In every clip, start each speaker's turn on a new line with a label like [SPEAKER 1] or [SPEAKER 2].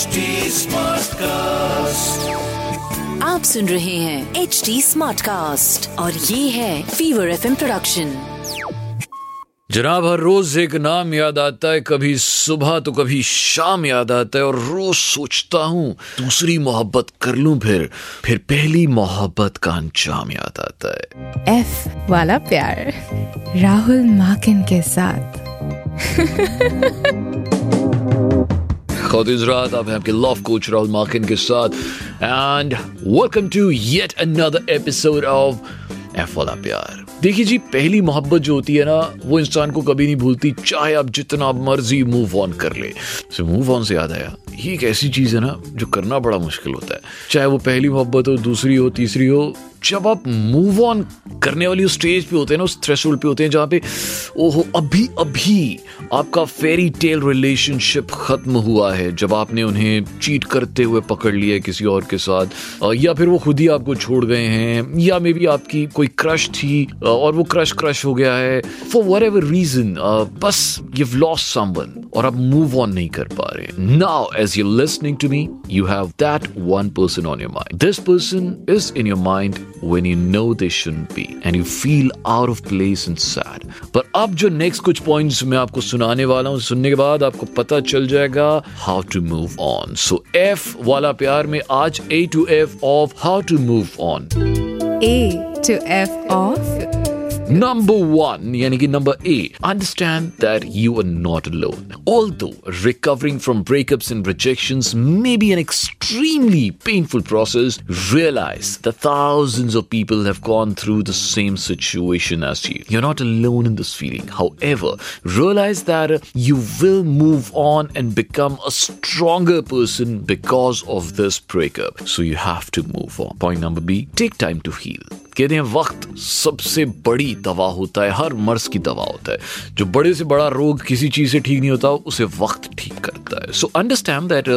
[SPEAKER 1] HD Smartcast.
[SPEAKER 2] आप सुन रहे हैं एच डी स्मार्ट कास्ट और ये है फीवर एफ़ प्रोडक्शन
[SPEAKER 3] जनाब हर रोज एक नाम याद आता है कभी सुबह तो कभी शाम याद आता है और रोज सोचता हूँ दूसरी मोहब्बत कर लूँ फिर फिर पहली मोहब्बत का अंजाम याद आता है।
[SPEAKER 4] एफ़ वाला प्यार राहुल माकिन के साथ।
[SPEAKER 3] खुद आप हैं आपके कोच राहुल के साथ and welcome to yet another episode of F वाला प्यार देखिए जी, पहली मोहब्बत जो होती है ना, वो इंसान को कभी नहीं भूलती, चाहे आप जितना मर्ज़ी मूव ऑन कर ले। मूव ऑन से याद आया। ये एक ऐसी चीज़ है ना, जो करना बड़ा मुश्किल होता है। चाहे वो पहली मोहब्बत हो, दूसरी हो, तीसरी हो, जब आप मूव ऑन करने वाली उस स्टेज पे होते हैं ना, उस थ्रेशोल्ड पे होते हैं, जहाँ पे, ओहो, अभी अभी आपका फेरी टेल रिलेशनशिप खत्म हुआ है, जब आपने उन्हें चीट करते हुए पकड़ लिया है किसी और के साथ या फिर वो खुद ही आपको छोड़ गए हैं, या मे बी आपकी कोई क्रश थी और वो क्रश क्रश हो गया है फॉर वट एवर रीजन बस यू लॉस्ट समवन और आप मूव ऑन नहीं कर पा रहे now as you listening to me you have that one person on your mind this person is in your mind when you know they shouldn't be, and you feel out of place and sad. पर अब जो next कुछ points मैं आपको सुनाने वाला हूँ, सुनने के बाद आपको पता चल जाएगा how to move on so F वाला प्यार में आज A to F of how to move on
[SPEAKER 4] A to F of
[SPEAKER 3] Number one, yani number A, understand that you are not alone. Although recovering from breakups and rejections may be an extremely painful process, realize that thousands of people have gone through the same situation as you. You're not alone in this feeling. However, realize that you will move on and become a stronger person because of this breakup. So you have to move on. Point number B, take time to heal. कहते हैं वक्त सबसे बड़ी दवा होता है हर मर्ज की दवा होता है जो बड़े से बड़ा रोग किसी चीज़ से ठीक नहीं होता उसे वक्त ठीक करता है so understand that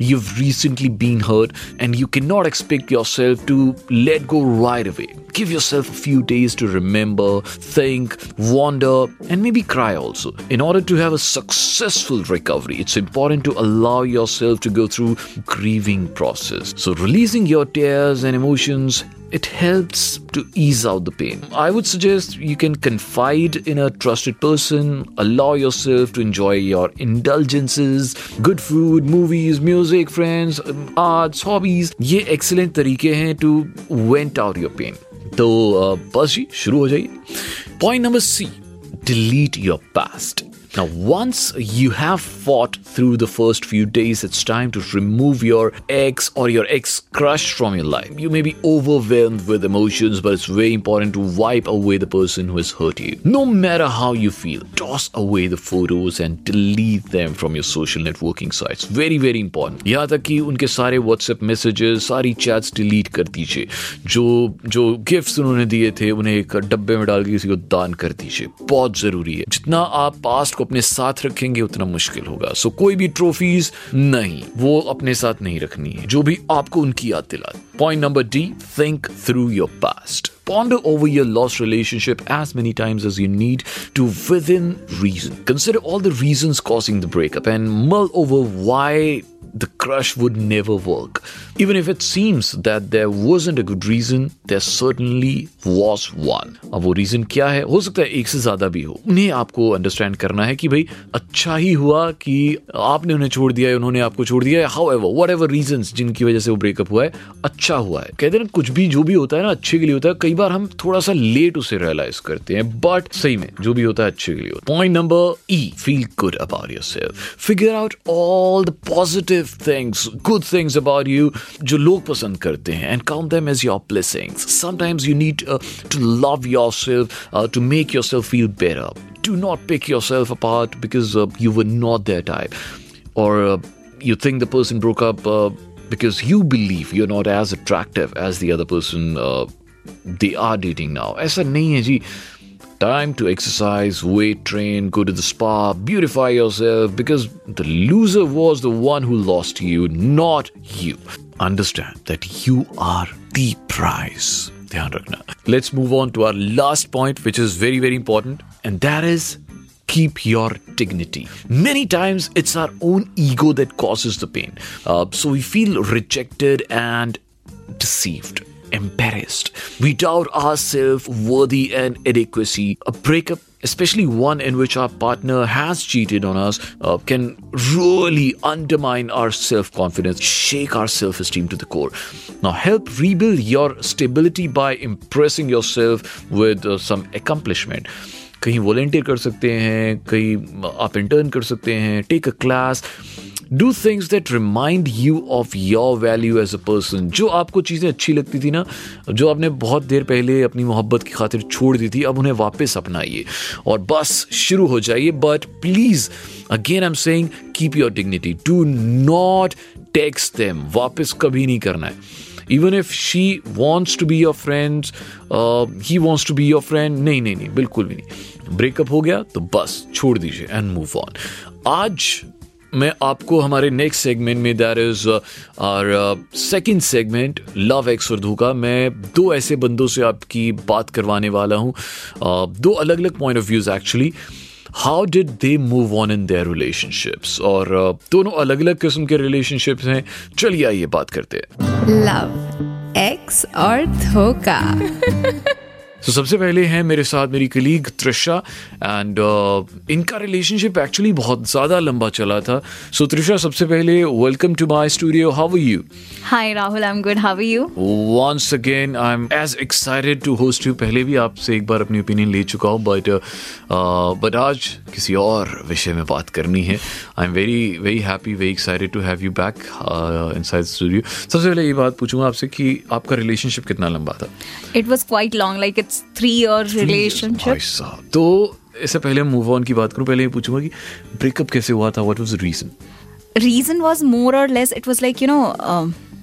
[SPEAKER 3] you recently been hurt and you can not expect your self to let go right away Give yourself a few days to remember, think, wander, and maybe cry also. In order to have a successful recovery, it's important to allow yourself to go through grieving process. So releasing your tears and emotions it helps to ease out the pain. I would suggest you can confide in a trusted person, allow yourself to enjoy your indulgences, good food, movies, music, friends, arts, hobbies. ये excellent तरीके हैं to vent out your pain. तो अ, बस जी शुरू हो जाइए point number C delete your past. Now, once you have fought through the first few days, it's time to remove your ex or your ex crush from your life. You may be overwhelmed with emotions, but it's very important to wipe away the person who has hurt you. No matter how you feel, toss away the photos and delete them from your social networking sites. Very, very important. यहाँ तक कि उनके सारे WhatsApp messages, सारी chats delete कर दीजिए जो जो गिफ्ट्स उन्होंने दिए थे उन्हें एक डब्बे में डाल के किसी को दान कर दीजिए बहुत जरूरी है जितना आप पास्ट अपने साथ रखेंगे उतना मुश्किल होगा सो कोई भी ट्रॉफीज नहीं वो अपने साथ नहीं रखनी है जो भी आपको उनकी याद दिला point number D think through your past Ponder over your lost relationship as many times as you need to within reason. Consider all the reasons causing the breakup and mull over why the crush would never work. Even if it seems that there wasn't a good reason, there certainly was one. अब वो reason क्या है? हो सकता है एक से ज़्यादा भी हो। उन्हें आपको अंडरस्टैंड करना है कि भाई अच्छा ही हुआ कि आपने उन्हें छोड़ दिया है उन्होंने आपको छोड़ दिया है। हाउ एवर वट जिनकी वजह से वो ब्रेकअप हुआ है अच्छा हुआ है। कहते हैं कुछ भी जो भी होता है ना अच्छे के लिए होता है। कई बार हम थोड़ा सा लेट उसे रियलाइज़ करते हैं बट सही में जो भी होता है अच्छे के लिए point number E feel good about your self figure out all the positive things good things about you जो लोग पसंद करते हैं and count them as your blessings sometimes you need to love yourself to make yourself feel better do not pick yourself apart because uh, you were not their type or uh, you think the person broke up uh, because you believe you're not as attractive as the other person uh, they are dating now ऐसा नहीं है जी time to exercise, weight train, go to the spa, beautify yourself because the loser was the one who lost you, not you. Understand that you are the prize. Let's move on to our last point, which is very, very important, and that is keep your dignity. Many times it's our own ego that causes the pain. Uh, so we feel rejected and deceived embarrassed. We doubt our self worthy and adequacy. A breakup, especially one in which our partner has cheated on us, uh, can really undermine our self confidence, shake our self esteem to the core. Now, help rebuild your stability by impressing yourself with uh, some accomplishment. कहीं volunteer कर सकते हैं कहीं आप intern कर सकते हैं take a class do things that remind you of your value as a person जो आपको चीज़ें अच्छी लगती थी ना, जो आपने बहुत देर पहले अपनी मोहब्बत की खातिर छोड़ दी थी, अब उन्हें वापस अपनाइए। और बस शुरू हो जाइए but please again I am saying keep your dignity do not text them वापस कभी नहीं करना है। Even if she wants to be your friends he wants to be your friend नहीं नहीं नहीं, बिल्कुल भी नहीं। ब्रेकअप हो गया तो बस छोड़ दीजिए एंड मूव ऑन आज मैं आपको हमारे नेक्स्ट सेगमेंट में that is our second segment love ex Urdu का। मैं दो ऐसे बंदों से आपकी बात करवाने वाला हूँ। Uh, दो अलग अलग point of views actually how did they move on in their relationships और uh, दोनों अलग अलग किस्म के रिलेशनशिप्स हैं। चलिए आइए बात करते हैं।
[SPEAKER 4] लव एक्स और धोखा
[SPEAKER 3] तो सबसे पहले हैं मेरे साथ मेरी कलीग त्रिशा एंड इनका रिलेशनशिप एक्चुअली बहुत ज़्यादा लंबा चला था। सो त्रिशा सबसे पहले welcome to my studio how are you
[SPEAKER 5] Hi Rahul, I'm good. How are you?
[SPEAKER 3] Once again I am as excited to host you पहले भी आपसे एक बार अपनी ओपिनियन ले चुका हूँ बट बट आज किसी और विषय में बात करनी है। I am very very happy very excited to have you back inside studio सबसे पहले ये बात पूछूँगा आपसे कि आपका रिलेशनशिप कितना लंबा था?
[SPEAKER 5] It was quite long, like it's
[SPEAKER 3] it's तो इससे पहले मूव ऑन की बात करूँ पहले ये पूछूँगा कि ब्रेकअप कैसे हुआ था? What was the reason
[SPEAKER 5] reason was more or less it was like you know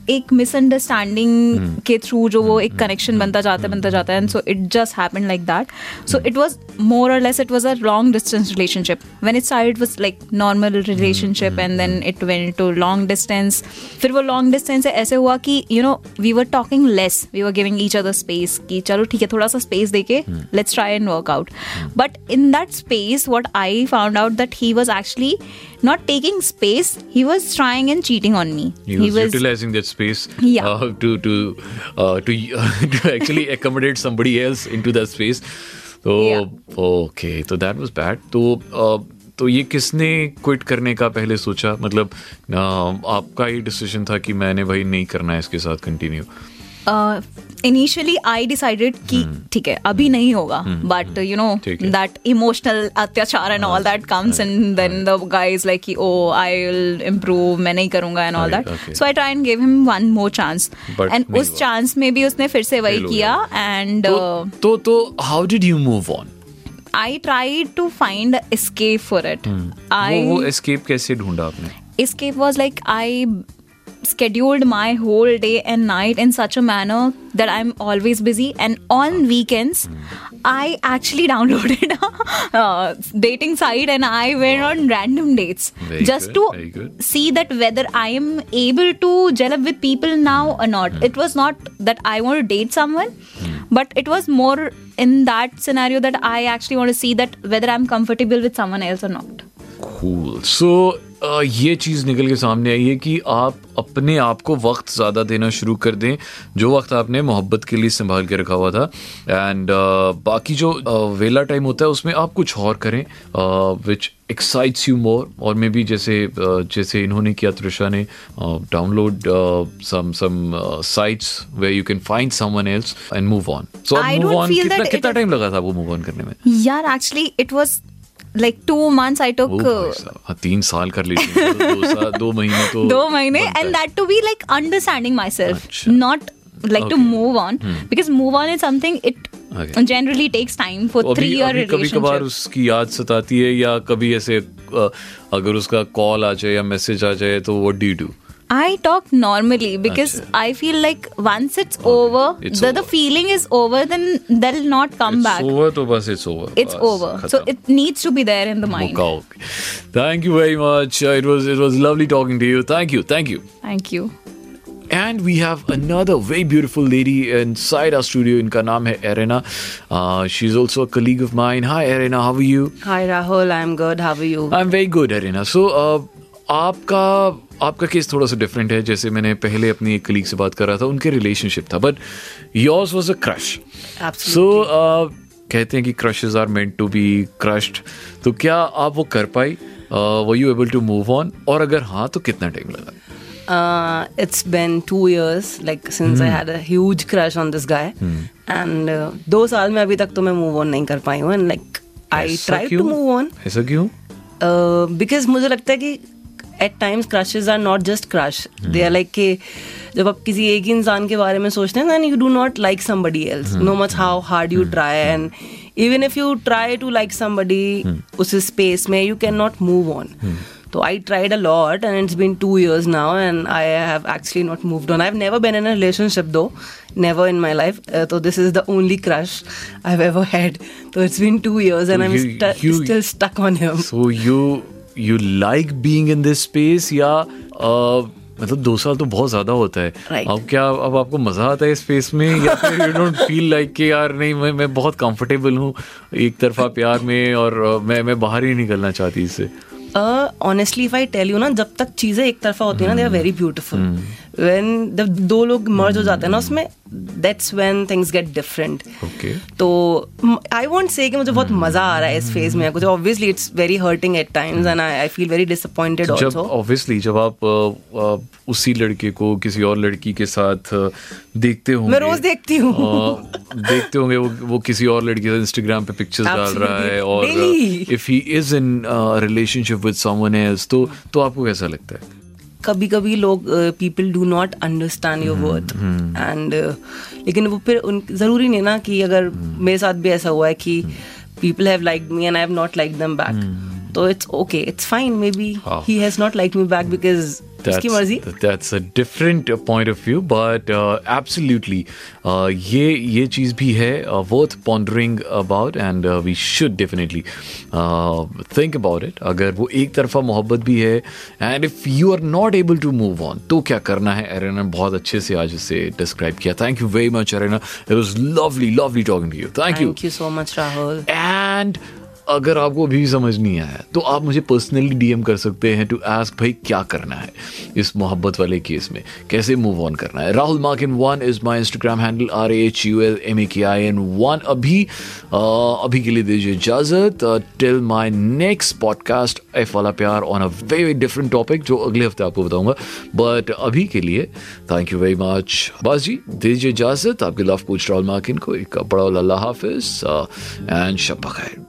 [SPEAKER 5] एक मिसअंडरस्टैंडिंग के थ्रू जो वो एक कनेक्शन बनता जाता है बनता जाता है and so it just happen like that so it was more or less it was a long distance relationship when it it was like normal relationship and then it went to long distance फिर वो long distance से ऐसे हुआ कि you know we were talking less we were giving each other space कि चलो ठीक है थोड़ा सा स्पेस देके let's try and work out but in that space what I found out that he was actually not taking space he was trying and cheating on me
[SPEAKER 3] he he was, was, utilizing that space
[SPEAKER 5] Yeah.
[SPEAKER 3] uh, to to uh, to to actually accommodate somebody else into that space तो
[SPEAKER 5] Yeah.
[SPEAKER 3] Okay तो that was bad तो uh, तो ये किसने quit करने का पहले सोचा मतलब uh, आपका ही डिसीज़न था कि मैंने भाई नहीं करना है इसके साथ कंटिन्यू
[SPEAKER 5] इनिशियली आई डिसाइडेड कि ठीक है अभी नहीं होगा but
[SPEAKER 3] you know
[SPEAKER 5] that emotional अत्याचार and all that comes and then the guys like oh I will improve मैं नहीं करूँगा
[SPEAKER 3] and
[SPEAKER 5] all that so I try and give him one
[SPEAKER 3] more
[SPEAKER 5] chance
[SPEAKER 3] and
[SPEAKER 5] उस chance में भी उसने फिर से वही किया एंड
[SPEAKER 3] तो तो तो how did you move on
[SPEAKER 5] I try to find escape for it.
[SPEAKER 3] वो वो एस्केप कैसे ढूंढा आपने?
[SPEAKER 5] Escape was like I scheduled my whole day and night in such a manner that I'm always busy. And on weekends, I actually downloaded a uh, dating site and I went wow. on random dates
[SPEAKER 3] very
[SPEAKER 5] just
[SPEAKER 3] good,
[SPEAKER 5] to see that whether I am able to gel up with people now or not. Mm. It was not that I want to date someone, mm. but it was more in that scenario that I actually want to see that whether I'm comfortable with someone else or not.
[SPEAKER 3] Cool. So ये चीज़ निकल के सामने आई है कि आप अपने आप को वक्त ज़्यादा देना शुरू कर दें जो वक्त आपने मोहब्बत के लिए संभाल के रखा हुआ था। एंड बाकी जो uh, वेला टाइम होता है उसमें आप कुछ और करें which excites you more or may be जैसे जैसे इन्होंने किया त्रिशा ने download some some sites way you can find someone else and
[SPEAKER 5] move
[SPEAKER 3] on
[SPEAKER 5] so
[SPEAKER 3] move
[SPEAKER 5] on
[SPEAKER 3] कितना टाइम लगा था वो मूव ऑन करने में?
[SPEAKER 5] Yeah, actually, it was like two months I took
[SPEAKER 3] तीन साल कर लीजिए। दो महीने तो
[SPEAKER 5] दो महीने and that to be like understanding my
[SPEAKER 3] self
[SPEAKER 5] not like to move on because move on is something it generally takes time for three year
[SPEAKER 3] कभी कभार उसकी याद सताती है या कभी ऐसे अगर उसका कॉल आ जाए या मैसेज आ जाए तो what do do
[SPEAKER 5] I talk normally because
[SPEAKER 3] अच्छा.
[SPEAKER 5] I feel like once it's over,
[SPEAKER 3] It's
[SPEAKER 5] the, the
[SPEAKER 3] over.
[SPEAKER 5] feeling is over, then they'll not come back.
[SPEAKER 3] Over तो बस it's over
[SPEAKER 5] It's over. So it needs to be there in the mind.
[SPEAKER 3] Thank you very much it was it was lovely talking to you thank you thank you
[SPEAKER 5] Thank you.
[SPEAKER 3] And we have another very beautiful lady inside our studio इनका नाम है Irena she is also a colleague of mine hi Irena how are you
[SPEAKER 6] Hi Rahul, I'm good. How are you?
[SPEAKER 3] I am very good Irena so आपका आपका case थोड़ा सा different है जैसे मैंने पहले अपनी एक कलीग से बात कर रहा था उनके रिलेशनशिप था but yours was a
[SPEAKER 6] crush
[SPEAKER 3] so कहते हैं कि crushes are meant to be crushed तो क्या आप वो कर पाई? Were you able to move on और अगर हाँ तो कितना टाइम लगा?
[SPEAKER 6] Uh, it's been two years, like since I had a huge crush on this guy, and uh, दो साल में अभी तक तो मैं move on नहीं कर पाई हूँ, and like I tried
[SPEAKER 3] क्यों?
[SPEAKER 6] to move on.
[SPEAKER 3] ऐसा क्यों?
[SPEAKER 6] Uh, because मुझे लगता है कि at times crushes are not just crush, they are like कि जब आप किसी एक ही इंसान के बारे में सोचते हैं then you do not like somebody else, no much how hard you try and even if you try to like somebody उस space में you cannot move on. So I tried a lot and it's been two years now and I have actually not moved on. I've never been in a relationship though, never in my life. Uh, so this is the only crush I've ever had. So it's been two years and
[SPEAKER 3] So
[SPEAKER 6] I'm
[SPEAKER 3] you-
[SPEAKER 6] stu-
[SPEAKER 3] you-
[SPEAKER 6] still stuck on him.
[SPEAKER 3] So you you like being in this space या uh, मतलब दो साल तो बहुत ज़्यादा होता है।
[SPEAKER 6] Right.
[SPEAKER 3] अब क्या अब आपको मज़ा आता है इस स्पेस में? या फिर यू डोंट फील लाइक कि यार नहीं मैं मैं बहुत कंफर्टेबल हूँ एक तरफा प्यार में और मैं मैं बाहर ही निकलना चाहती इससे।
[SPEAKER 6] Honestly if I tell you ना जब तक चीज़ें एक तरफा होती है ना they are very beautiful when जब दो लोग मर्ज हो जाते हैं ना उसमें that's when things get
[SPEAKER 3] different
[SPEAKER 6] तो आई वोंट से कि मुझे बहुत मज़ा आ रहा है इस फ़ेज़ में कुछ। Obviously it's very hurting at times and I feel very disappointed
[SPEAKER 3] जब
[SPEAKER 6] आल्सो
[SPEAKER 3] ऑब्वियसली जब आप उसी लड़के को किसी और लड़की के साथ देखते होंगे
[SPEAKER 6] मैं रोज देखती हूँ।
[SPEAKER 3] देखते होंगे वो वो किसी और लड़की से इंस्टाग्राम पे पिक्चर्स डाल रहा. है और. If he is in relationship with someone else तो तो आपको कैसा लगता है?
[SPEAKER 6] कभी कभी लोग people do not understand your worth and लेकिन वो फिर उन ज़रूरी नहीं ना कि अगर मेरे साथ भी ऐसा हुआ है कि people have like me and I have not like them back तो it's okay it's fine
[SPEAKER 3] maybe.
[SPEAKER 6] He has not like me back because उसकी मर्ज़ी
[SPEAKER 3] that's a different point of view but absolutely चीज़ भी है worth pondering about and we should definitely think about it अगर वो एक तरफा मोहब्बत भी है and if you are not able to move on तो क्या करना है अरेना ने बहुत अच्छे से आज इसे डिस्क्राइब किया thank you very much Arena it was lovely lovely talking to you you
[SPEAKER 6] thank you so much Rahul
[SPEAKER 3] and अगर आपको अभी भी समझ नहीं आया तो आप मुझे पर्सनली डीएम कर सकते हैं टू आस्क भाई, क्या करना है इस मोहब्बत वाले केस में? कैसे मूव ऑन करना है? Rahul mark in one is my Instagram handle R H U L M A K I N one अभी अभी के लिए दीजिए इजाज़त। Till my next podcast F वाला प्यार on a very different topic जो अगले हफ़्ते आपको बताऊँगा। बट अभी के लिए थैंक यू वेरी मच बस जी, दीजिए इजाज़त। आपके लव पूछ राहुल मार्किन को, एक बड़ा हाफिज एंड शब खैर।